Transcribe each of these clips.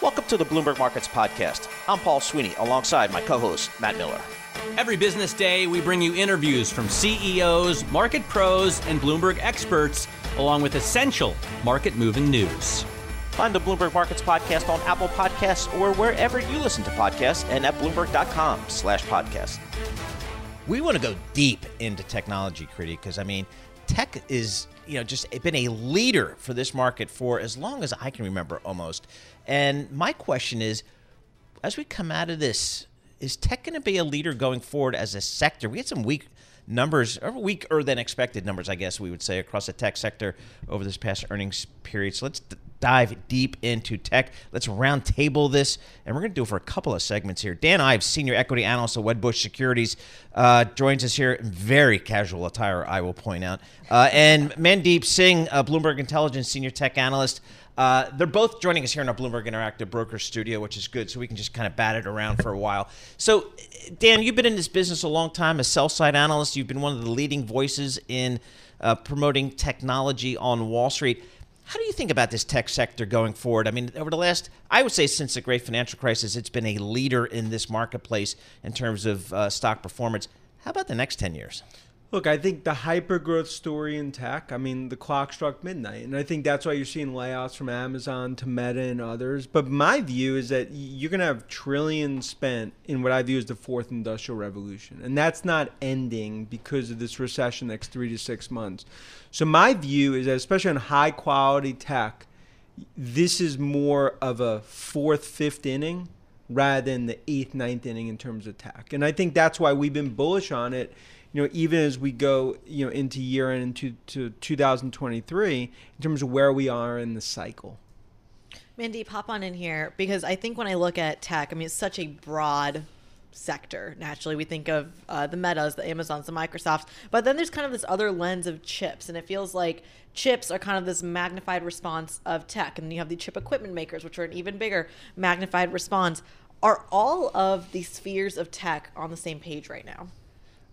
Welcome to the Bloomberg Markets Podcast. I'm Paul Sweeney alongside my co host, Matt Miller. Every business day, we bring you interviews from CEOs, market pros, and Bloomberg experts, along with essential market moving news. Find the Bloomberg Markets Podcast on Apple Podcasts or wherever you listen to podcasts and at Bloomberg.com slash podcast. We want to go deep into technology, Kriti, because I mean, tech is you know just been a leader for this market for as long as I can remember almost. And my question is, as we come out of this, is tech going to be a leader going forward as a sector? We had some weak numbers, or weaker than expected numbers, I guess we would say, across the tech sector over this past earnings period. So let's dive deep into tech. Let's roundtable this, and we're going to do it for a couple of segments here. Dan Ives, senior equity analyst at Wedbush Securities, uh, joins us here. In very casual attire, I will point out. Uh, and Mandeep Singh, uh, Bloomberg Intelligence senior tech analyst. Uh, they're both joining us here in our Bloomberg Interactive Broker Studio, which is good, so we can just kind of bat it around for a while. So, Dan, you've been in this business a long time as sell side analyst. You've been one of the leading voices in uh, promoting technology on Wall Street. How do you think about this tech sector going forward? I mean, over the last, I would say since the great financial crisis, it's been a leader in this marketplace in terms of uh, stock performance. How about the next 10 years? Look, I think the hyper growth story in tech, I mean, the clock struck midnight. And I think that's why you're seeing layoffs from Amazon to Meta and others. But my view is that you're going to have trillions spent in what I view as the fourth industrial revolution. And that's not ending because of this recession next three to six months. So my view is that, especially on high quality tech, this is more of a fourth, fifth inning rather than the eighth, ninth inning in terms of tech. And I think that's why we've been bullish on it you know, even as we go, you know, into year end into to 2023, in terms of where we are in the cycle. Mandy, pop on in here because I think when I look at tech, I mean, it's such a broad sector. Naturally, we think of uh, the Metas, the Amazons, the Microsofts, but then there's kind of this other lens of chips, and it feels like chips are kind of this magnified response of tech, and you have the chip equipment makers, which are an even bigger magnified response. Are all of the spheres of tech on the same page right now?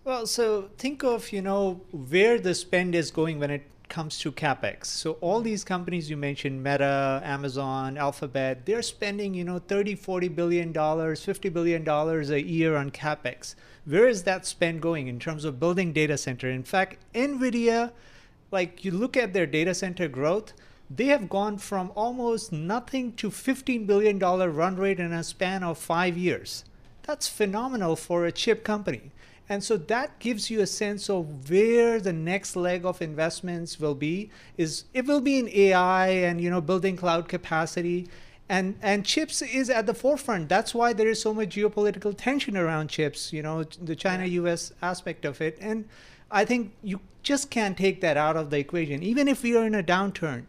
Well, so think of, you know, where the spend is going when it comes to capex. So all these companies you mentioned, Meta, Amazon, Alphabet, they're spending, you know, 30, 40 billion dollars, 50 billion dollars a year on capex. Where is that spend going in terms of building data center? In fact, Nvidia, like you look at their data center growth, they have gone from almost nothing to 15 billion dollar run rate in a span of 5 years. That's phenomenal for a chip company. And so that gives you a sense of where the next leg of investments will be. Is it will be in AI and you know building cloud capacity, and and chips is at the forefront. That's why there is so much geopolitical tension around chips. You know the China-U.S. aspect of it, and I think you just can't take that out of the equation. Even if we are in a downturn,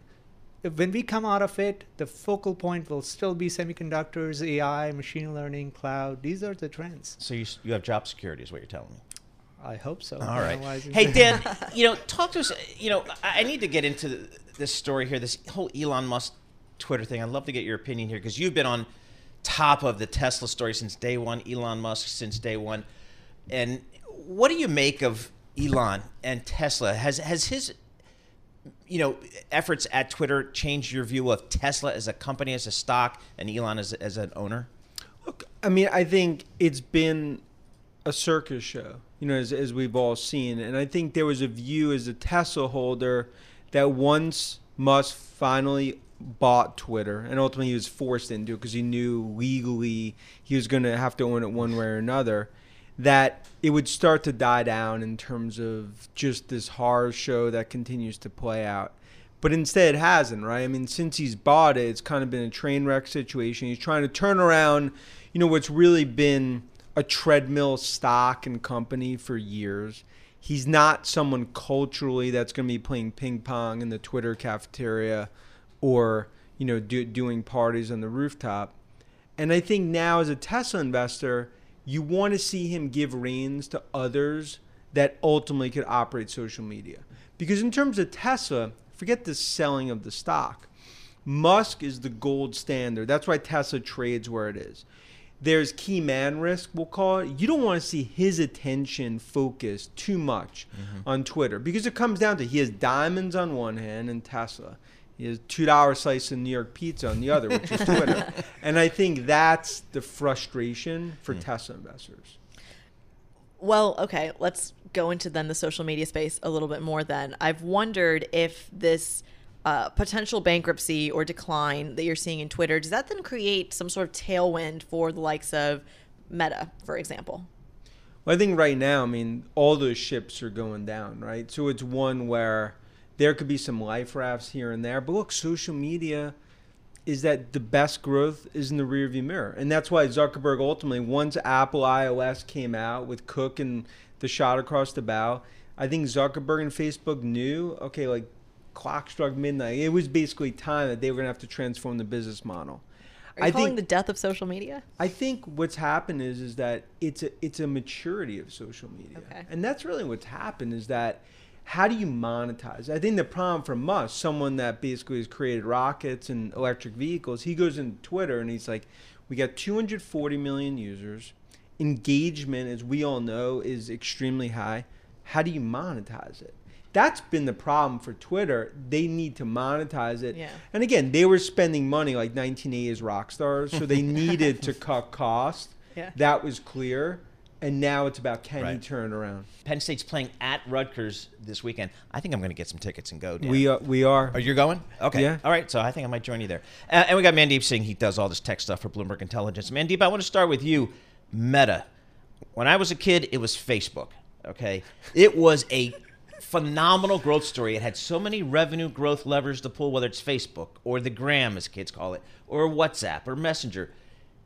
when we come out of it, the focal point will still be semiconductors, AI, machine learning, cloud. These are the trends. So you, you have job security, is what you're telling me. I hope so. All right. Hey, Dan, you know, talk to us. You know, I need to get into this story here, this whole Elon Musk Twitter thing. I'd love to get your opinion here because you've been on top of the Tesla story since day one, Elon Musk since day one. And what do you make of Elon and Tesla? Has has his you know, efforts at Twitter change your view of Tesla as a company, as a stock, and Elon as, as an owner? Look, I mean, I think it's been a circus show, you know, as, as we've all seen. And I think there was a view as a Tesla holder that once Musk finally bought Twitter, and ultimately he was forced into it because he knew legally he was going to have to own it one way or another that it would start to die down in terms of just this horror show that continues to play out. But instead, it hasn't, right? I mean, since he's bought it, it's kind of been a train wreck situation. He's trying to turn around, you know, what's really been a treadmill stock and company for years. He's not someone culturally that's going to be playing ping pong in the Twitter cafeteria or, you know, do, doing parties on the rooftop. And I think now, as a Tesla investor, you want to see him give reins to others that ultimately could operate social media. Because in terms of Tesla, forget the selling of the stock. Musk is the gold standard. That's why Tesla trades where it is. There's key man risk, we'll call it. You don't want to see his attention focused too much mm-hmm. on Twitter because it comes down to he has diamonds on one hand and Tesla. He has two dollar slice of New York pizza on the other, which is Twitter. and I think that's the frustration for mm. Tesla investors. Well, okay, let's go into then the social media space a little bit more. Then I've wondered if this uh, potential bankruptcy or decline that you're seeing in Twitter does that then create some sort of tailwind for the likes of Meta, for example? Well, I think right now, I mean, all those ships are going down, right? So it's one where there could be some life rafts here and there. But look, social media is that the best growth is in the rearview mirror. And that's why Zuckerberg ultimately, once Apple iOS came out with Cook and the shot across the bow, I think Zuckerberg and Facebook knew, okay, like clock struck midnight. It was basically time that they were going to have to transform the business model. Are you I calling think, the death of social media? I think what's happened is is that it's a it's a maturity of social media, okay. and that's really what's happened is that how do you monetize? I think the problem for Musk, someone that basically has created rockets and electric vehicles, he goes into Twitter and he's like, we got 240 million users. Engagement, as we all know, is extremely high. How do you monetize it? That's been the problem for Twitter. They need to monetize it. Yeah. And again, they were spending money like 1980s rock stars, so they needed to cut costs. Yeah. That was clear and now it's about can right. he turn around? Penn State's playing at Rutgers this weekend. I think I'm going to get some tickets and go. Dan. We are. We are. Are you going? Okay. Yeah. All right. So I think I might join you there. Uh, and we got Mandeep Singh. He does all this tech stuff for Bloomberg Intelligence. Mandeep, I want to start with you. Meta. When I was a kid, it was Facebook. Okay. It was a phenomenal growth story. It had so many revenue growth levers to pull, whether it's Facebook or the Gram, as kids call it, or WhatsApp or Messenger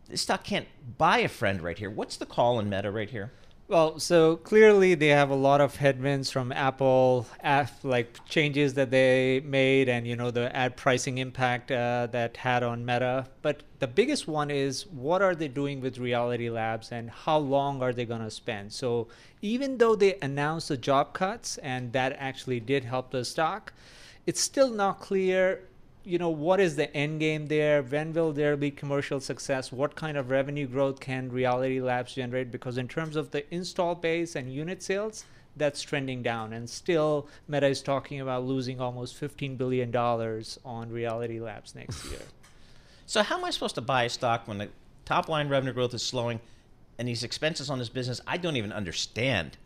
this stock can't buy a friend right here. What's the call in Meta right here? Well, so clearly they have a lot of headwinds from Apple, like changes that they made, and you know the ad pricing impact uh, that had on Meta. But the biggest one is what are they doing with Reality Labs, and how long are they going to spend? So even though they announced the job cuts, and that actually did help the stock, it's still not clear you know what is the end game there? When will there be commercial success? What kind of revenue growth can reality labs generate? Because in terms of the install base and unit sales that's trending down. And still meta is talking about losing almost 15 billion dollars on reality labs next year. So how am i supposed to buy a stock when the top line revenue growth is slowing and these expenses on this business i don't even understand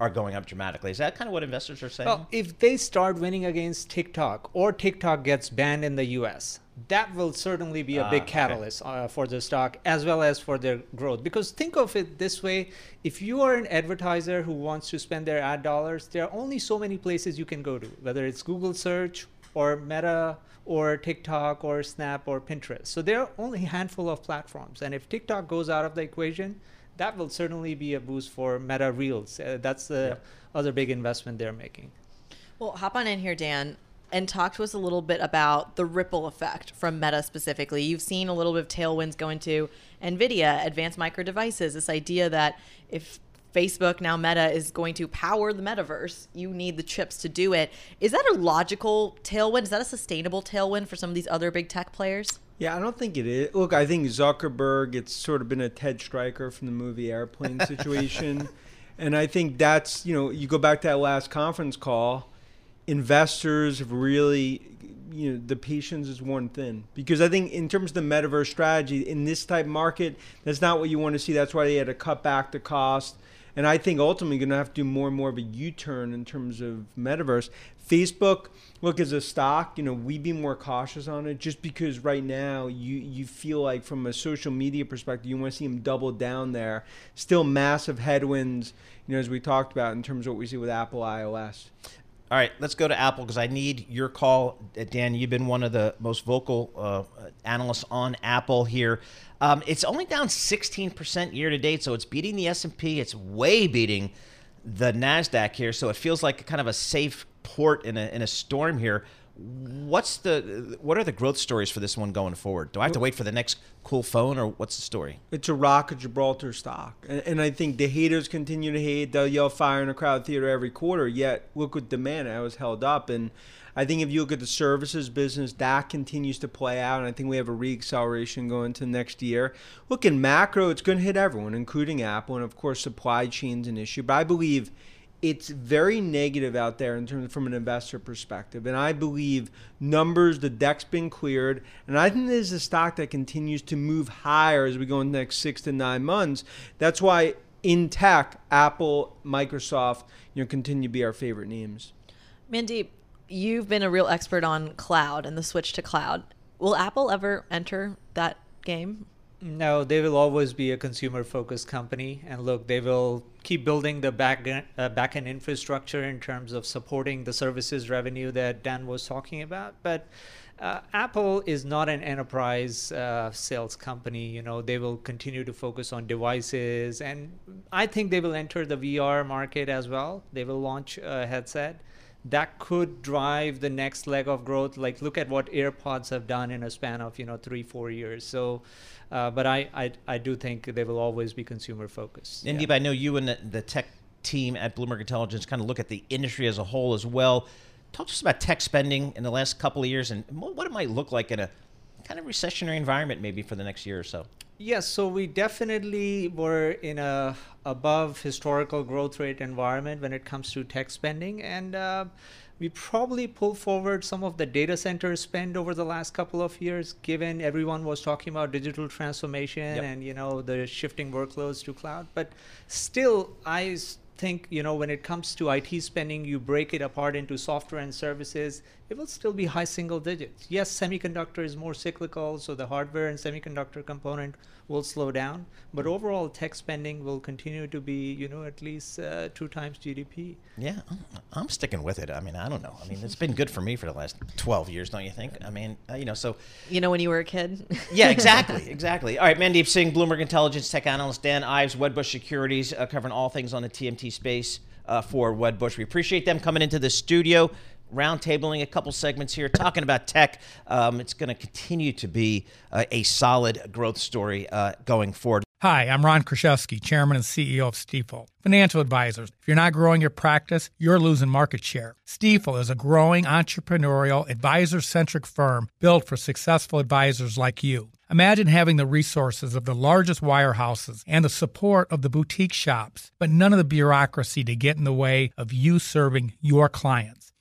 are going up dramatically. Is that kind of what investors are saying? Well, if they start winning against TikTok or TikTok gets banned in the US, that will certainly be a big ah, catalyst okay. uh, for the stock as well as for their growth. Because think of it this way if you are an advertiser who wants to spend their ad dollars, there are only so many places you can go to, whether it's Google search or Meta or TikTok or Snap or Pinterest. So there are only a handful of platforms. And if TikTok goes out of the equation, that will certainly be a boost for Meta Reels. Uh, that's the other big investment they're making. Well, hop on in here, Dan, and talk to us a little bit about the ripple effect from Meta specifically. You've seen a little bit of tailwinds go into NVIDIA, advanced micro devices, this idea that if Facebook, now Meta, is going to power the metaverse. You need the chips to do it. Is that a logical tailwind? Is that a sustainable tailwind for some of these other big tech players? Yeah, I don't think it is. Look, I think Zuckerberg, it's sort of been a Ted Striker from the movie Airplane situation. and I think that's, you know, you go back to that last conference call, investors have really, you know, the patience is worn thin. Because I think in terms of the metaverse strategy, in this type market, that's not what you want to see. That's why they had to cut back the cost. And I think ultimately you're going to have to do more and more of a U-turn in terms of metaverse. Facebook, look as a stock, you know, we'd be more cautious on it just because right now you you feel like from a social media perspective, you want to see them double down there. Still massive headwinds, you know, as we talked about in terms of what we see with Apple iOS. All right, let's go to Apple because I need your call, uh, Dan. You've been one of the most vocal uh, analysts on Apple here. Um, it's only down 16% year to date, so it's beating the S&P. It's way beating the Nasdaq here, so it feels like kind of a safe port in a in a storm here. What's the what are the growth stories for this one going forward? Do I have to wait for the next cool phone, or what's the story? It's a rock of Gibraltar stock, and, and I think the haters continue to hate. They'll yell fire in a crowd theater every quarter. Yet look what demand how was held up, and I think if you look at the services business, that continues to play out, and I think we have a reacceleration going to next year. Look in macro, it's going to hit everyone, including Apple, and of course supply chain's an issue. But I believe it's very negative out there in terms of, from an investor perspective. And I believe numbers, the deck's been cleared, and I think there's a stock that continues to move higher as we go in the next six to nine months. That's why in tech, Apple, Microsoft, you know, continue to be our favorite names. Mandeep, you've been a real expert on cloud and the switch to cloud. Will Apple ever enter that game? No, they will always be a consumer focused company. And look, they will keep building the back, uh, backend infrastructure in terms of supporting the services revenue that Dan was talking about. But uh, Apple is not an enterprise uh, sales company. You know, they will continue to focus on devices. And I think they will enter the VR market as well. They will launch a headset that could drive the next leg of growth. Like, look at what AirPods have done in a span of, you know, three, four years. So, uh, but I, I, I do think they will always be consumer focused. Indeed, yeah. I know you and the, the tech team at Bloomberg Intelligence kind of look at the industry as a whole as well. Talk to us about tech spending in the last couple of years and what it might look like in a kind of recessionary environment maybe for the next year or so. Yes, so we definitely were in a above historical growth rate environment when it comes to tech spending, and uh, we probably pulled forward some of the data center spend over the last couple of years given everyone was talking about digital transformation yep. and you know the shifting workloads to cloud but still i think you know when it comes to IT spending, you break it apart into software and services, it will still be high single digits. Yes, semiconductor is more cyclical, so the hardware and semiconductor component will slow down, but overall tech spending will continue to be you know at least uh, two times GDP. Yeah, I'm sticking with it. I mean, I don't know. I mean, it's been good for me for the last 12 years, don't you think? I mean, uh, you know, so you know when you were a kid. yeah, exactly, exactly. All right, Mandeep Singh, Bloomberg Intelligence tech analyst, Dan Ives, Wedbush Securities, uh, covering all things on the TMT space uh, for Wedbush. We appreciate them coming into the studio, roundtabling a couple segments here, talking about tech. Um, it's going to continue to be uh, a solid growth story uh, going forward. Hi, I'm Ron Kruszewski, Chairman and CEO of Stifel. Financial advisors, if you're not growing your practice, you're losing market share. Stifel is a growing entrepreneurial, advisor centric firm built for successful advisors like you. Imagine having the resources of the largest wirehouses and the support of the boutique shops, but none of the bureaucracy to get in the way of you serving your clients.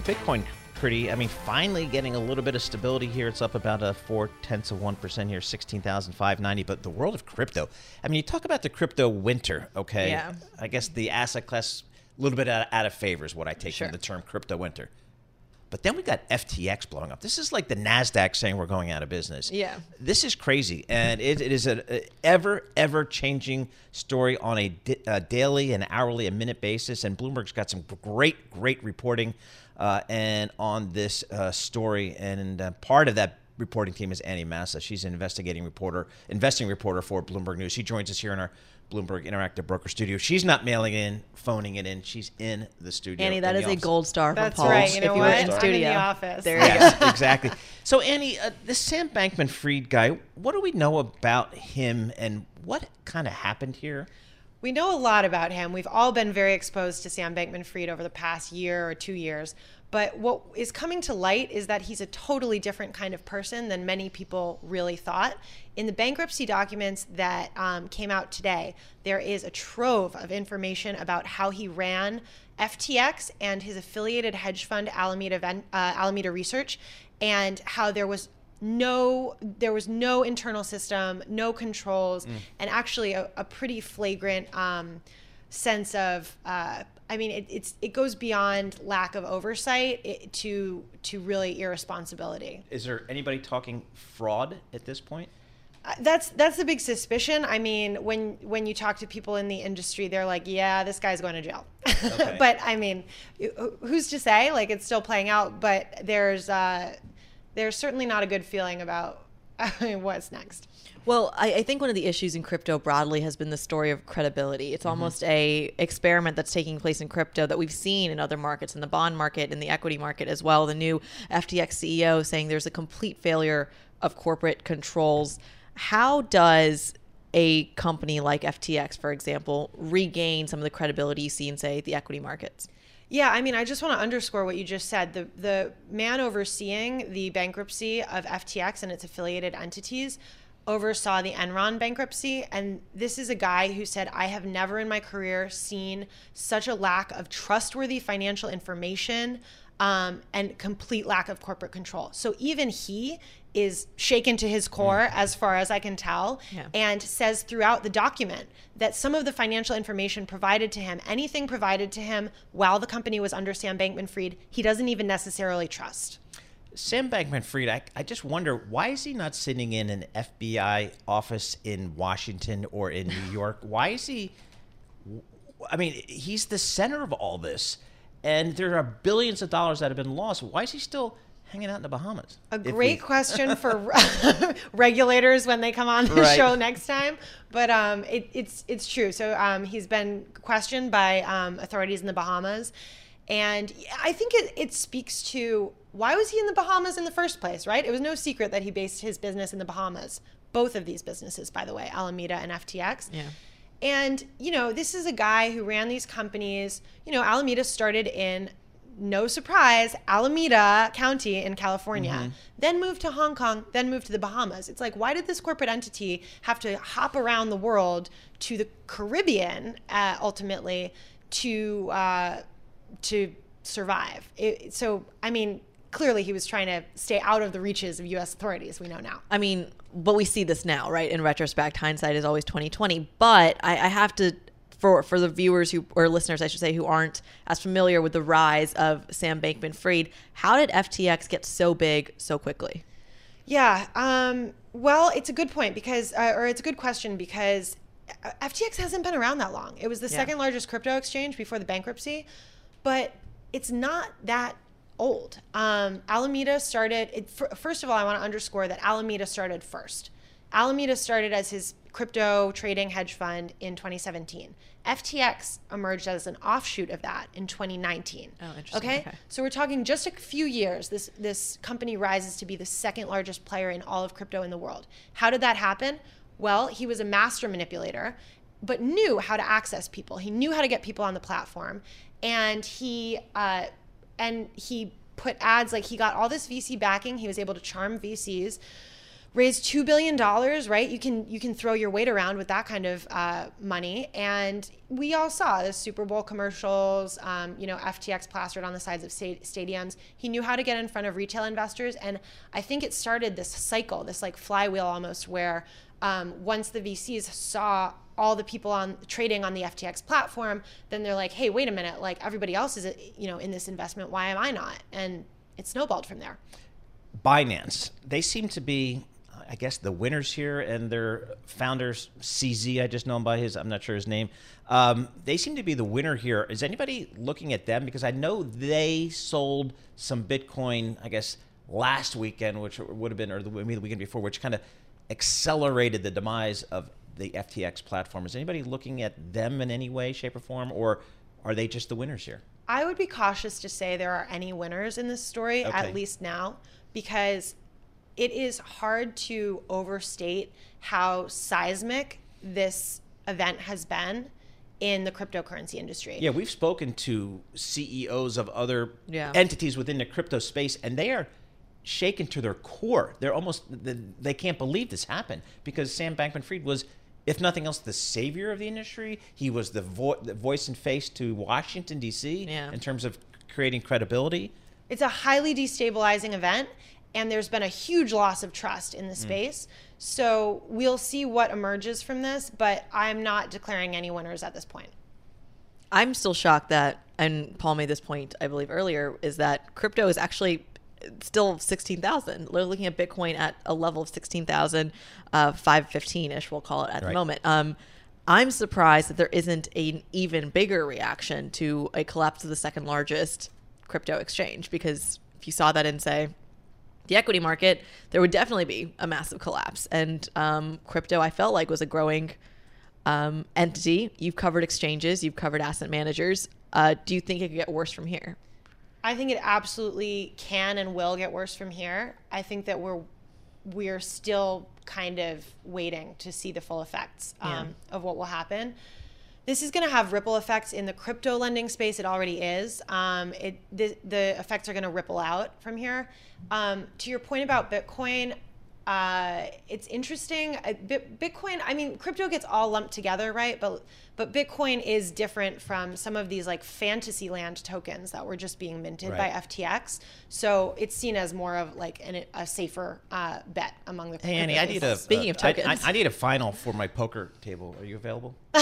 At Bitcoin pretty. I mean, finally getting a little bit of stability here. It's up about a four tenths of one percent here, sixteen thousand five ninety. But the world of crypto. I mean, you talk about the crypto winter. Okay, yeah. I guess the asset class a little bit out, out of favor is what I take sure. from the term crypto winter. But then we got FTX blowing up. This is like the Nasdaq saying we're going out of business. Yeah, this is crazy, and it, it is an ever ever changing story on a, di- a daily and hourly and minute basis. And Bloomberg's got some great great reporting uh, and on this uh, story. And uh, part of that reporting team is Annie Massa. She's an investigating reporter, investing reporter for Bloomberg News. She joins us here in our Bloomberg Interactive Broker Studio. She's not mailing in, phoning it in. She's in the studio. Annie, that is in is the a gold star from That's Paul. right. You if know you what? were in I'm in the office. There you go. Exactly. So, Annie, uh, the Sam Bankman Fried guy, what do we know about him and what kind of happened here? We know a lot about him. We've all been very exposed to Sam Bankman Fried over the past year or two years. But what is coming to light is that he's a totally different kind of person than many people really thought. In the bankruptcy documents that um, came out today, there is a trove of information about how he ran FTX and his affiliated hedge fund Alameda, uh, Alameda Research, and how there was no there was no internal system no controls and actually a, a pretty flagrant um, sense of uh, i mean it, it's it goes beyond lack of oversight it, to to really irresponsibility. Is there anybody talking fraud at this point? Uh, that's that's the big suspicion. I mean when when you talk to people in the industry they're like yeah this guy's going to jail. Okay. but i mean who's to say? Like it's still playing out but there's uh there's certainly not a good feeling about what's next Well, I, I think one of the issues in crypto broadly has been the story of credibility. It's mm-hmm. almost a experiment that's taking place in crypto that we've seen in other markets, in the bond market, in the equity market as well. The new FTX CEO saying there's a complete failure of corporate controls. How does a company like FTX, for example, regain some of the credibility you see in, say, the equity markets? Yeah, I mean, I just want to underscore what you just said. The the man overseeing the bankruptcy of FTX and its affiliated entities oversaw the Enron bankruptcy and this is a guy who said I have never in my career seen such a lack of trustworthy financial information um, and complete lack of corporate control. So even he is shaken to his core as far as I can tell Yeah. and says throughout the document that some of the financial information provided to him, anything provided to him while the company was under Sam Bankman Fried, he doesn't even necessarily trust. Sam Bankman Fried, I, I just wonder why is he not sitting in an FBI office in Washington or in New York? Why is he? I mean, he's the center of all this, and there are billions of dollars that have been lost. Why is he still hanging out in the Bahamas? A If we- great question for regulators when they come on the Right. show next time. But um, it, it's it's true. So um, he's been questioned by um, authorities in the Bahamas, and I think it, it speaks to why was he in the Bahamas in the first place, right? It was no secret that he based his business in the Bahamas. Both of these businesses, by the way, Alameda and FTX. Yeah. And, you know, this is a guy who ran these companies. You know, Alameda started in, no surprise, Alameda County in California, then moved to Hong Kong, then moved to the Bahamas. It's like, why did this corporate entity have to hop around the world to the Caribbean uh, ultimately to, uh, to survive? It, so, I mean, clearly he was trying to stay out of the reaches of U.S. authorities, we know now. I mean, but we see this now, right? In retrospect, hindsight is always twenty twenty. But I, I have to, for for the viewers who or listeners, I should say, who aren't as familiar with the rise of Sam Bankman-Fried, how did FTX get so big so quickly? Yeah. Um, well, it's a good point because, uh, or it's a good question because uh, FTX hasn't been around that long. It was the Yeah. second largest crypto exchange before the bankruptcy, but it's not that old. Um, Alameda started, it, fir- first of all, I want to underscore that Alameda started first. Alameda started as his crypto trading hedge fund in 2017. FTX emerged as an offshoot of that in 2019. Oh, interesting. Okay? Okay. So we're talking just a few years. This this company rises to be the second largest player in all of crypto in the world. How did that happen? Well, he was a master manipulator, but knew how to access people. He knew how to get people on the platform, and he uh, and he put ads like he got all this VC backing. He was able to charm VCs raised two billion dollars right? You can you can throw your weight around with that kind of uh, money. And we all saw the super bowl commercials um, you know ftx plastered on the sides of sta- stadiums. He knew how to get in front of retail investors. And i think it started this cycle this like flywheel almost where um, once the vcs saw all the people on trading on the ftx platform then they're like hey wait a minute. Like everybody else is you know in this investment. Why am i not? And it snowballed from there. Binance, they seem to be, I guess, the winners here, and their founders, CZ, I just know him by his, I'm not sure his name. Um, they seem to be the winner here. Is anybody looking at them? Because I know they sold some Bitcoin, I guess, last weekend, which would have been, or the, maybe the weekend before, which kind of accelerated the demise of the FTX platform. Is anybody looking at them in any way, shape, or form, or are they just the winners here? I would be cautious to say there are any winners in this story, Okay. at least now, because it is hard to overstate how seismic this event has been in the cryptocurrency industry. Yeah, we've spoken to CEOs of other Yeah. entities within the crypto space, and they are shaken to their core. They're almost they can't believe this happened because Sam Bankman-Fried was, if nothing else, the savior of the industry. He was the, vo- the voice and face to Washington D.C. Yeah. in terms of creating credibility. It's a highly destabilizing event, and there's been a huge loss of trust in the space. So we'll see what emerges from this, but I'm not declaring any winners at this point. I'm still shocked that, and Paul made this point, I believe earlier, is that crypto is actually still 16,000. We're looking at Bitcoin at a level of 16,000, uh, 515 ish, we'll call it at Right. the moment. Um, I'm surprised that there isn't an even bigger reaction to a collapse of the second largest crypto exchange because if you saw that in, say, the equity market, there would definitely be a massive collapse. And um, crypto, I felt like, was a growing um, entity. You've covered exchanges, you've covered asset managers. Uh, do you think it could get worse from here? I think it absolutely can and will get worse from here. I think that we're we're still kind of waiting to see the full effects um, of what will happen. This is going to have ripple effects in the crypto lending space. It already is. Um, it the, the effects are going to ripple out from here. Um, to your point about Bitcoin, uh, it's interesting. Uh, Bitcoin, I mean, crypto gets all lumped together, right? But but Bitcoin is different from some of these like fantasy land tokens that were just being minted by FTX. So it's seen as more of like an, a safer uh, bet among the. Hey Annie, I need a Speaking of uh, I- tokens. I, I need a final for my poker table. Are you available?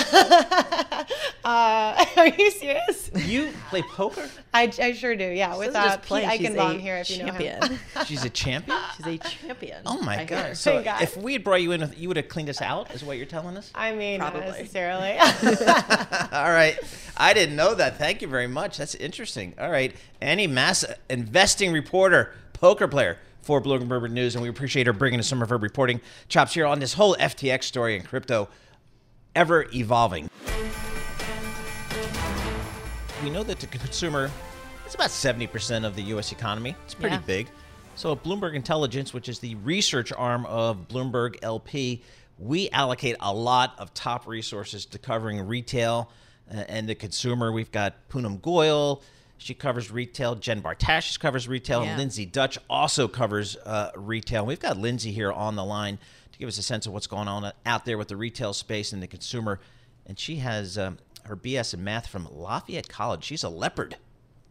Uh, are you serious? You play poker? I, I sure do. Yeah, with doesn't uh, just play, Pete she's Eichenbaum a here, if you know him. champion. She's a champion. She's a champion. Oh my I hear. god! So Thank God. if we had brought you in, you would have cleaned us out, is what you're telling us? I mean, not Probably. necessarily. All right, I didn't know that. Thank you very much. That's interesting. All right, Annie Massa, investing reporter, poker player for Bloomberg News, and we appreciate her bringing us some of her reporting chops here on this whole FTX story and crypto, ever evolving. We know that the consumer is about 70% of the U.S. economy. It's pretty Yeah. big. So, Bloomberg Intelligence, which is the research arm of Bloomberg LP, we allocate a lot of top resources to covering retail uh, and the consumer. We've got Poonam Goyal. She covers retail. Jen Bartash covers retail. Yeah. And Lindsay Dutch also covers uh, retail. We've got Lindsay here on the line to give us a sense of what's going on out there with the retail space and the consumer. And she has um, her BS in math from Lafayette College. She's a leopard.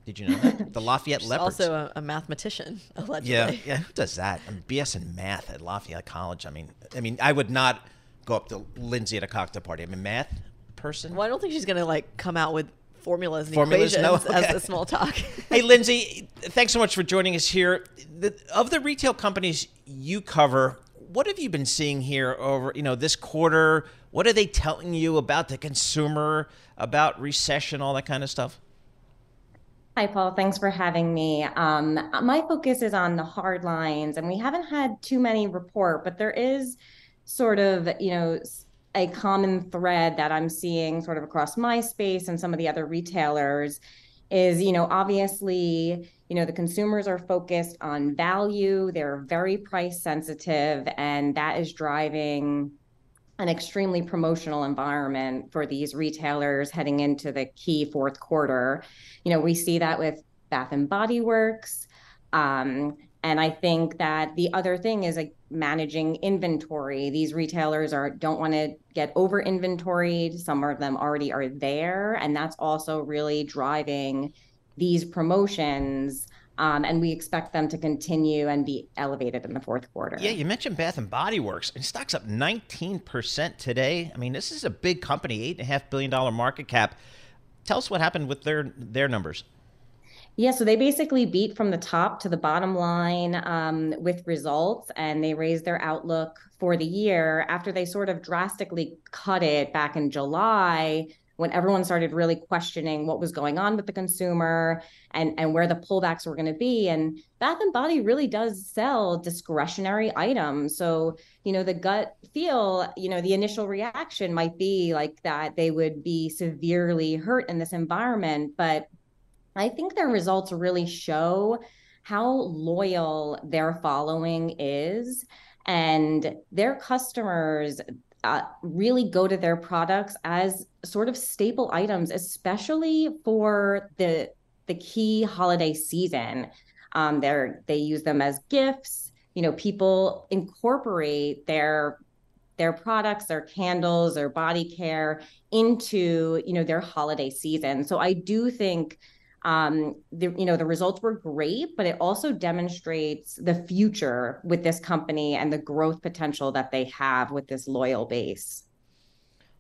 Did you know that? The Lafayette She's Leopards. also a, a mathematician, allegedly. Yeah, yeah. Who does that? I mean, BS in math at Lafayette College. I mean, I mean, I would not go up to Lindsay at a cocktail party. I'm a math person. Well, I don't think she's going to like come out with formulas and Formulas? No? equations as Okay. the small talk. hey, Lindsay, thanks so much for joining us here. The, of the retail companies you cover, what have you been seeing here over you know this quarter? What are they telling you about the consumer, about recession, all that kind of stuff? Hi, Paul. Thanks for having me. Um, my focus is on the hard lines, and we haven't had too many report, but there is sort of, you know, a common thread that I'm seeing sort of across my space and some of the other retailers is, you know, obviously, you know, the consumers are focused on value, they're very price sensitive, and that is driving an extremely promotional environment for these retailers heading into the key fourth quarter. You know, we see that with Bath and Body Works. Um, and I think that the other thing is like managing inventory. These retailers are don't want to get over inventoried. Some of them already are there, and that's also really driving these promotions. Um, and we expect them to continue and be elevated in the fourth quarter. Yeah, you mentioned Bath and Body Works, and stock's up 19% today. I mean, this is a big company, eight and a half billion dollar market cap. Tell us what happened with their their numbers. Yeah, so they basically beat from the top to the bottom line um, with results, and they raised their outlook for the year after they sort of drastically cut it back in July when everyone started really questioning what was going on with the consumer and and where the pullbacks were going to be. And bath and body really does sell discretionary items. So you know the gut feel you know the initial reaction might be like that they would be severely hurt in this environment but i think their results really show how loyal their following is and their customers uh, really go to their products as sort of staple items, especially for the the key holiday season. Um, they're they use them as gifts. You know, people incorporate their their products, their candles, their body care into you know their holiday season. So I do think um, the you know the results were great, but it also demonstrates the future with this company and the growth potential that they have with this loyal base.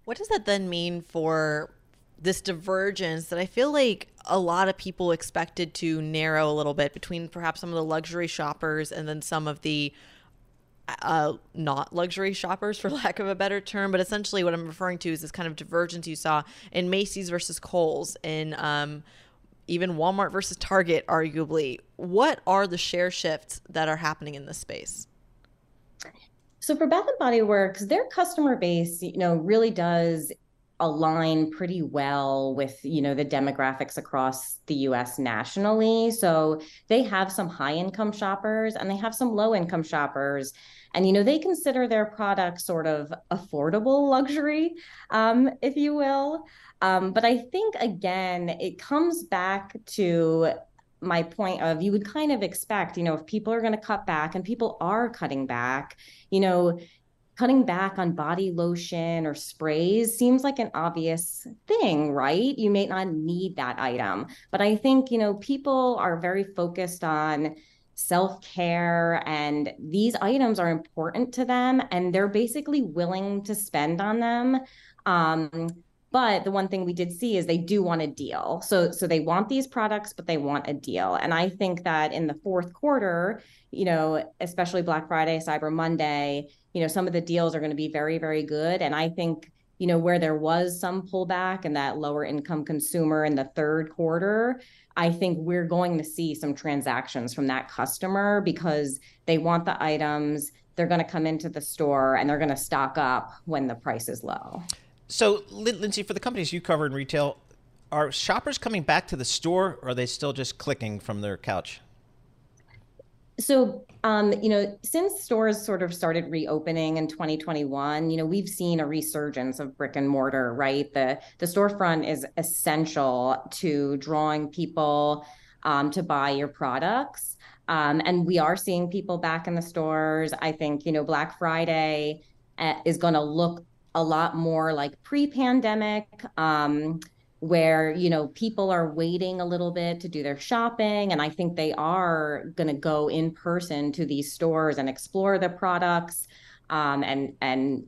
What does that then mean for this divergence that I feel like a lot of people expected to narrow a little bit between perhaps some of the luxury shoppers and then some of the uh, not luxury shoppers, for lack of a better term, but essentially what I'm referring to is this kind of divergence you saw in Macy's versus Kohl's, in um, even Walmart versus Target, arguably. What are the share shifts that are happening in this space? So for Bath and Body Works, their customer base, you know, really does align pretty well with you know the demographics across the US nationally so they have some high income shoppers and they have some low income shoppers and you know they consider their product sort of affordable luxury um, if you will um, but I think again, it comes back to my point of you would kind of expect, you know, if people are going to cut back and people are cutting back, you know, cutting back on body lotion or sprays seems like an obvious thing, right? You may not need that item. But I think, you know, people are very focused on self care and these items are important to them and they're basically willing to spend on them. Um, but the one thing we did see is they do want a deal. So so they want these products, but they want a deal. And I think that in the fourth quarter, you know, especially Black Friday, Cyber Monday, you know, some of the deals are going to be very, very good. And I think, you know, where there was some pullback and that lower income consumer in the third quarter, I think we're going to see some transactions from that customer because they want the items. They're going to come into the store and they're going to stock up when the price is low. So, Lindsay, for the companies you cover in retail, are shoppers coming back to the store or are they still just clicking from their couch? So, um, you know, since stores sort of started reopening in 2021, you know, we've seen a resurgence of brick and mortar, right? The the storefront is essential to drawing people um, to buy your products. Um, and we are seeing people back in the stores. I think, you know, Black Friday uh, is going to look a lot more like pre-pandemic um, where you know people are waiting a little bit to do their shopping and i think they are going to go in person to these stores and explore the products um, and and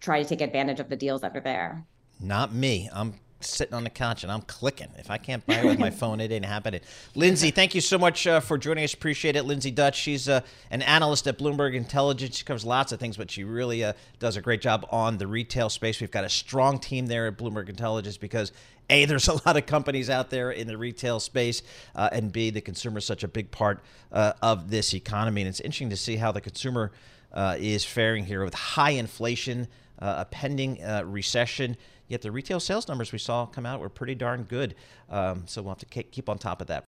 try to take advantage of the deals that are there not me i'm sitting on the couch and I'm clicking. If I can't buy it with my phone, it ain't happening. Lindsay, thank you so much uh, for joining us. Appreciate it. Lindsay Dutch, she's uh, an analyst at Bloomberg Intelligence. She covers lots of things, but she really uh, does a great job on the retail space. We've got a strong team there at Bloomberg Intelligence because a, there's a lot of companies out there in the retail space, uh, and B, the consumer is such a big part uh, of this economy. And it's interesting to see how the consumer uh, is faring here with high inflation, a pending recession. Yet the retail sales numbers we saw come out were pretty darn good. Um, so we'll have to keep on top of that.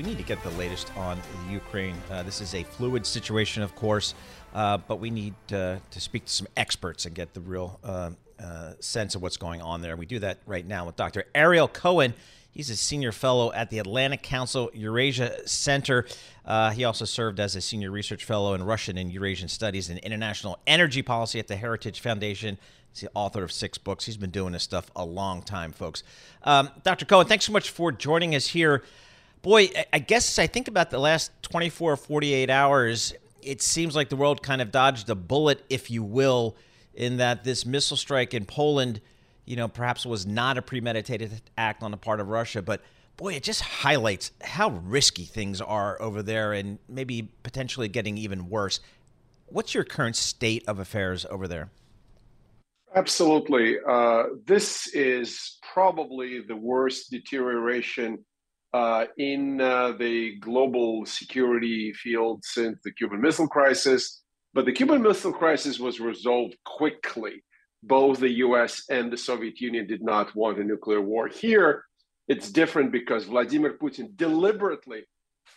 We need to get the latest on Ukraine. Uh, this is a fluid situation, of course, uh, but we need uh, to speak to some experts and get the real uh, uh, sense of what's going on there. We do that right now with Dr. Ariel Cohen. He's a senior fellow at the Atlantic Council Eurasia Center. Uh, he also served as a senior research fellow in Russian and Eurasian Studies and International Energy Policy at the Heritage Foundation. He's the author of six books. He's been doing this stuff a long time, folks. Um, Dr. Cohen, thanks so much for joining us here. Boy, I guess I think about the last 24 or 48 hours, it seems like the world kind of dodged a bullet, if you will, in that this missile strike in Poland, you know, perhaps was not a premeditated act on the part of Russia, but boy, it just highlights how risky things are over there and maybe potentially getting even worse. What's your current state of affairs over there? Absolutely. Uh, this is probably the worst deterioration uh, in uh, the global security field since the Cuban Missile Crisis. But the Cuban Missile Crisis was resolved quickly. Both the US and the Soviet Union did not want a nuclear war. Here, it's different because Vladimir Putin deliberately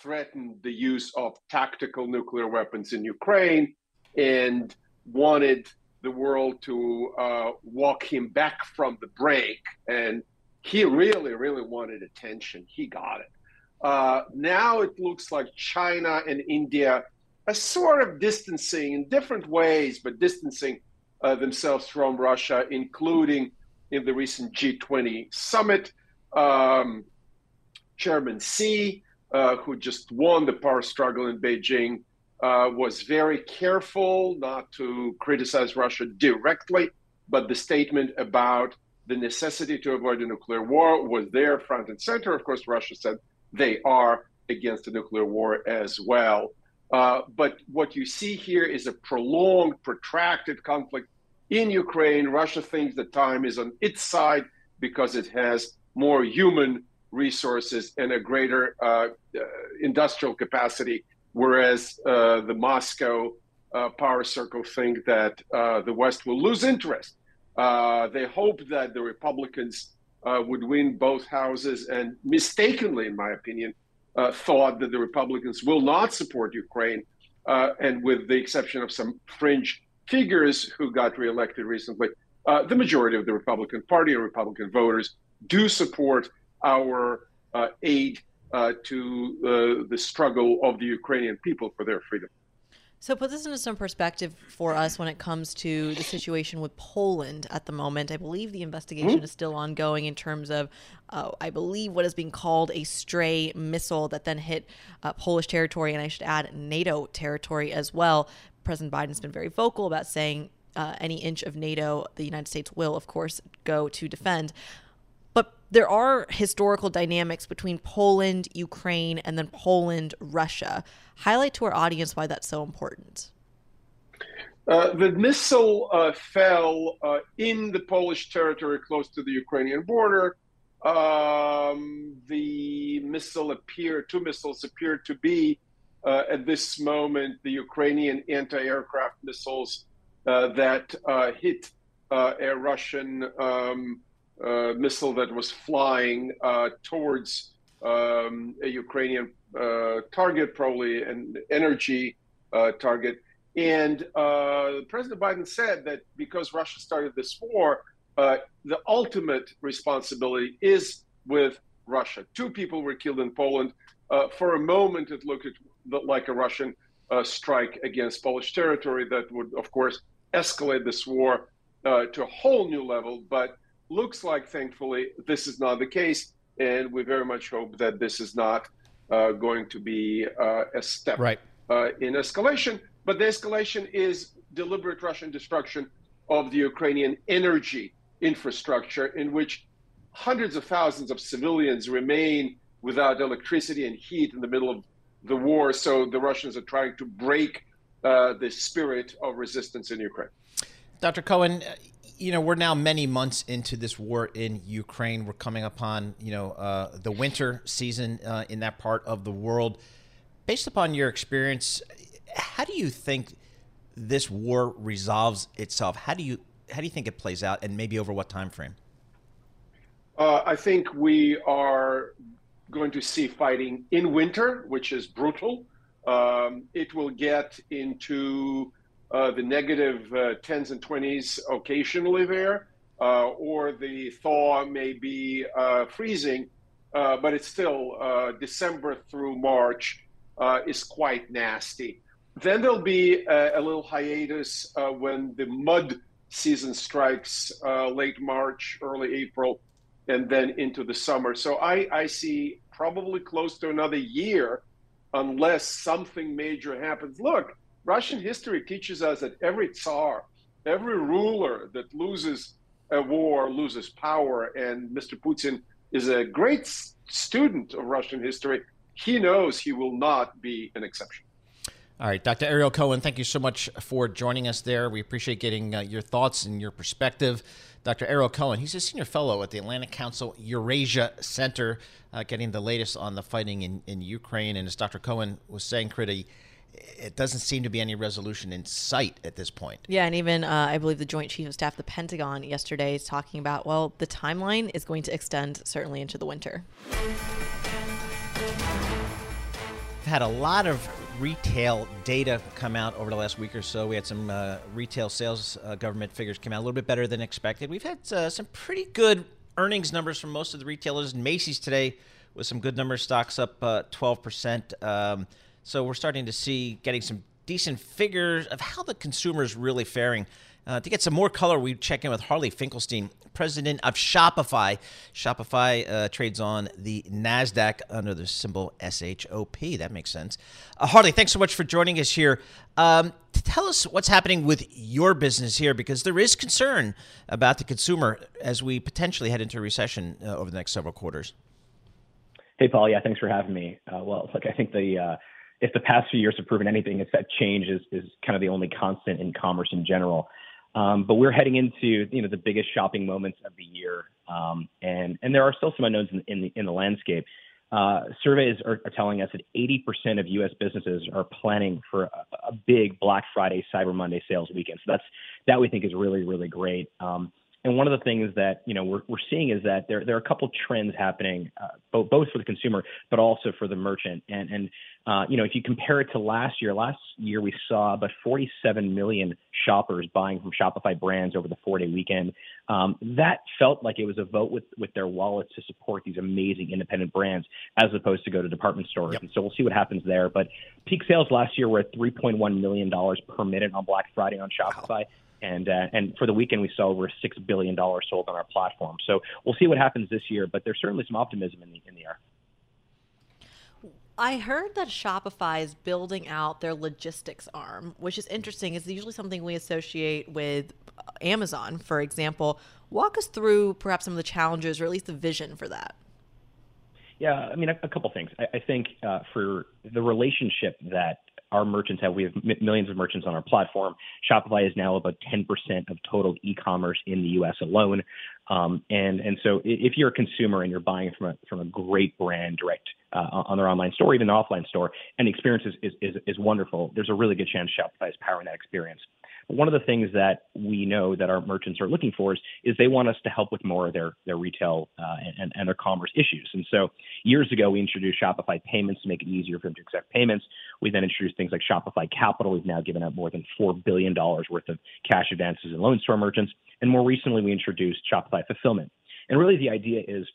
threatened the use of tactical nuclear weapons in Ukraine and wanted the world to uh, walk him back from the brink. And he really, really wanted attention. He got it. Uh, now it looks like China and India a sort of distancing in different ways, but distancing uh, themselves from Russia, including in the recent G20 summit. Um, Chairman Xi, uh, who just won the power struggle in Beijing, uh, was very careful not to criticize Russia directly, but the statement about the necessity to avoid a nuclear war was there front and center. Of course, Russia said they are against a nuclear war as well. Uh, but what you see here is a prolonged, protracted conflict in Ukraine. Russia thinks the time is on its side because it has more human resources and a greater uh, uh, industrial capacity, whereas uh, the Moscow uh, power circle think that the West will lose interest. They hope that the Republicans would win both houses, and mistakenly, in my opinion, uh, thought that the Republicans will not support Ukraine, uh, and with the exception of some fringe figures who got reelected recently, uh, the majority of the Republican Party and Republican voters do support our uh, aid uh, to uh, the struggle of the Ukrainian people for their freedom. So, put this into some perspective for us when it comes to the situation with Poland at the moment. I believe the investigation mm-hmm. is still ongoing in terms of, uh, I believe, what is being called a stray missile that then hit uh, Polish territory, and I should add NATO territory as well. President Biden's been very vocal about saying uh, any inch of NATO, the United States will, of course, go to defend. There are historical dynamics between Poland, Ukraine, and then Poland, Russia. Highlight to our audience why that's so important. Uh, the missile uh, fell uh, in the Polish territory close to the Ukrainian border. Um, the missile appeared, two missiles appeared to be uh, at this moment the Ukrainian anti aircraft missiles uh, that uh, hit a Russian um, uh, missile that was flying uh, towards um, a Ukrainian uh, target, probably an energy uh, target. And uh, President Biden said that because Russia started this war, the ultimate responsibility is with Russia. Two people were killed in Poland. for a moment, it looked like a Russian strike against Polish territory that would, of course, escalate this war to a whole new level. But looks like, thankfully, this is not the case. And we very much hope that this is not uh, going to be uh, a step right. uh, in escalation. But the escalation is deliberate Russian destruction of the Ukrainian energy infrastructure, in which hundreds of thousands of civilians remain without electricity and heat in the middle of the war. So the Russians are trying to break uh, the spirit of resistance in Ukraine. Dr. Cohen, you know, we're now many months into this war in Ukraine. We're coming upon, you know, uh, the winter season uh, in that part of the world. Based upon your experience, how do you think this war resolves itself? How do you how do you think it plays out, and maybe over what time frame? Uh, I think we are going to see fighting in winter, which is brutal. Um, it will get into uh, the negative uh, 10s and 20s occasionally there, uh, or the thaw may be uh, freezing, uh, but it's still December through March is quite nasty. Then there'll be a, a little hiatus when the mud season strikes late March, early April, and then into the summer. So I, I see probably close to another year unless something major happens. Look, Russian history teaches us that every Tsar, every ruler that loses a war loses power. And Mr. Putin is a great student of Russian history. He knows he will not be an exception. All right, Dr. Ariel Cohen, thank you so much for joining us there. We appreciate getting uh, your thoughts and your perspective. Dr. Ariel Cohen, he's a senior fellow at the Atlantic Council Eurasia Center, uh, getting the latest on the fighting in, in Ukraine. And as Dr. Cohen was saying, Kriti, it doesn't seem to be any resolution in sight at this point. Yeah, and even uh, I believe the Joint Chief of Staff, the Pentagon, yesterday is talking about well, the timeline is going to extend certainly into the winter. We've had a lot of retail data come out over the last week or so. We had some uh, retail sales uh, government figures come out a little bit better than expected. We've had uh, some pretty good earnings numbers from most of the retailers. Macy's today with some good numbers, stocks up 12%. Uh, um, so we're starting to see getting some decent figures of how the consumer is really faring. Uh, to get some more color, we check in with Harley Finkelstein, president of Shopify. Shopify uh, trades on the NASDAQ under the symbol SHOP. That makes sense. Uh, Harley, thanks so much for joining us here. Um, tell us what's happening with your business here because there is concern about the consumer as we potentially head into a recession uh, over the next several quarters. Hey, Paul. Yeah, thanks for having me. Uh, well, look, I think the uh, if the past few years have proven anything, it's that change is, is kind of the only constant in commerce in general. Um, but we're heading into you know the biggest shopping moments of the year, um, and and there are still some unknowns in, in the in the landscape. Uh, surveys are, are, telling us that 80% of U.S. businesses are planning for a, a, big Black Friday, Cyber Monday sales weekend. So that's that we think is really really great. Um, and one of the things that you know we're, we're seeing is that there there are a couple trends happening, uh, both both for the consumer but also for the merchant. And and uh, you know if you compare it to last year, last year we saw about 47 million shoppers buying from Shopify brands over the four day weekend. Um, that felt like it was a vote with with their wallets to support these amazing independent brands as opposed to go to department stores. Yep. And so we'll see what happens there. But peak sales last year were at 3.1 million dollars per minute on Black Friday on Shopify. Wow and uh, and for the weekend we saw over six billion dollars sold on our platform. So we'll see what happens this year, but there's certainly some optimism in the in the air. I heard that Shopify is building out their logistics arm, which is interesting. It's usually something we associate with Amazon, for example. Walk us through perhaps some of the challenges, or at least the vision for that. Yeah, I mean, a, a couple things. I, I think uh, for the relationship that our merchants have. We have millions of merchants on our platform. Shopify is now about 10% of total e-commerce in the U.S. alone. Um, and and so if you're a consumer and you're buying from a from a great brand direct uh, on their online store, even an offline store, and the experience is, is, is wonderful, there's a really good chance Shopify is powering that experience. One of the things that we know that our merchants are looking for is, is they want us to help with more of their, their retail uh, and, and their commerce issues. And so years ago, we introduced Shopify Payments to make it easier for them to accept payments. We then introduced things like Shopify Capital. We've now given out more than $4 billion worth of cash advances and loans to our merchants. And more recently, we introduced Shopify Fulfillment. And really, the idea is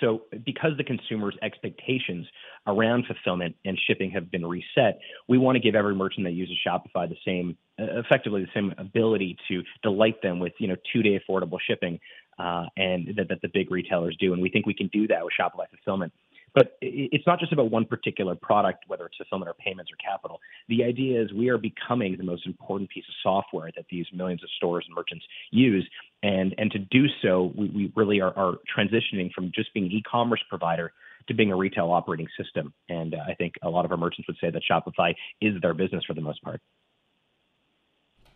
so, because the consumer's expectations around fulfillment and shipping have been reset, we want to give every merchant that uses Shopify the same, uh, effectively the same ability to delight them with, you know, two-day affordable shipping, uh, and that, that the big retailers do. And we think we can do that with Shopify fulfillment. But it's not just about one particular product, whether it's fulfillment or payments or capital. The idea is we are becoming the most important piece of software that these millions of stores and merchants use. And, and to do so, we, we really are, are transitioning from just being an e-commerce provider to being a retail operating system. And uh, I think a lot of our merchants would say that Shopify is their business for the most part.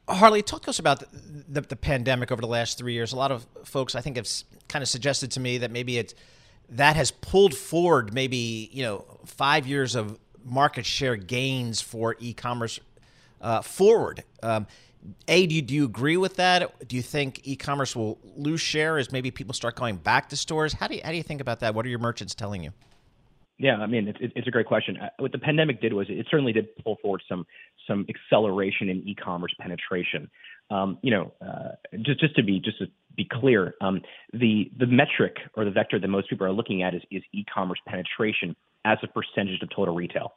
Harley, talk to us about the, the, the, pandemic over the last three years. A lot of folks, I think, have kind of suggested to me that maybe it's that has pulled forward maybe you know five years of market share gains for e-commerce uh, forward. Um, a, do you, do you agree with that? Do you think e-commerce will lose share as maybe people start going back to stores? How do you, how do you think about that? What are your merchants telling you? Yeah, I mean, it's, it's a great question. Uh, what the pandemic did was it certainly did pull forward some some acceleration in e-commerce penetration. Um, you know, uh, just just to be just to be clear, um, the the metric or the vector that most people are looking at is is e-commerce penetration as a percentage of total retail.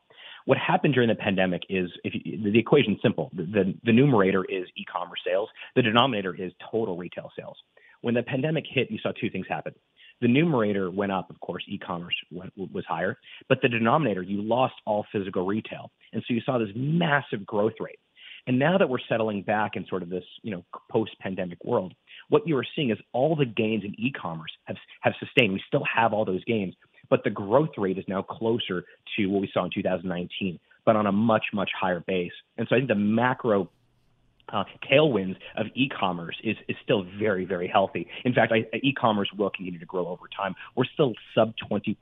What happened during the pandemic is if you, the equation is simple. The, the, the numerator is e-commerce sales. The denominator is total retail sales. When the pandemic hit, you saw two things happen. The numerator went up, of course, e-commerce went, was higher, but the denominator, you lost all physical retail. And so you saw this massive growth rate. And now that we're settling back in sort of this, you know, post-pandemic world, what you are seeing is all the gains in e-commerce have have sustained. We still have all those gains, but the growth rate is now closer to what we saw in 2019, but on a much much higher base. And so I think the macro uh, tailwinds of e-commerce is, is still very, very healthy. In fact, I, e-commerce will continue to grow over time. We're still sub 20%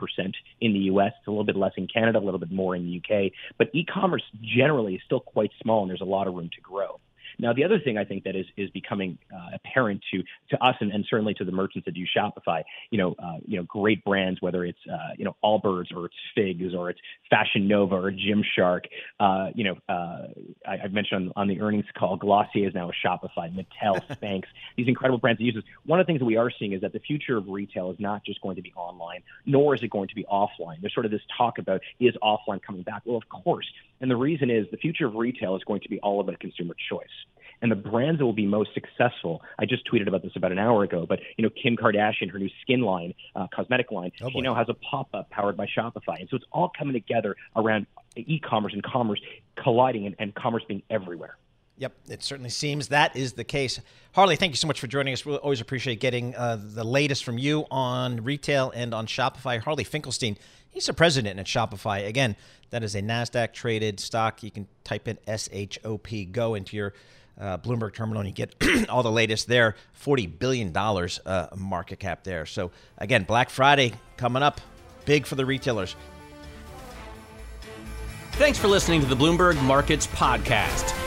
in the U.S. It's a little bit less in Canada, a little bit more in the U.K. But e-commerce generally is still quite small, and there's a lot of room to grow. Now, the other thing I think that is is becoming uh, apparent to to us and, and certainly to the merchants that do Shopify, you know, uh, you know, great brands, whether it's uh, you know Allbirds or it's Figs or it's Fashion Nova or Gymshark, uh, you know, uh, I, have mentioned on, on, the earnings call, Glossier is now a Shopify, Mattel, Spanx, these incredible brands that use this. One of the things that we are seeing is that the future of retail is not just going to be online, nor is it going to be offline. There's sort of this talk about is offline coming back? Well, of course. And the reason is the future of retail is going to be all about consumer choice and the brands that will be most successful. I just tweeted about this about an hour ago, but you know, Kim Kardashian, her new skin line, uh, cosmetic line, oh she now has a pop-up powered by Shopify, and so it's all coming together around e-commerce and commerce colliding, and, and commerce being everywhere. Yep, it certainly seems that is the case. Harley, thank you so much for joining us. We always appreciate getting uh, the latest from you on retail and on Shopify. Harley Finkelstein, he's the president at Shopify. Again, that is a NASDAQ traded stock. You can type in SHOP, go into your uh, Bloomberg terminal, and you get all the latest there. $40 billion uh, market cap there. So, again, Black Friday coming up, big for the retailers. Thanks for listening to the Bloomberg Markets Podcast.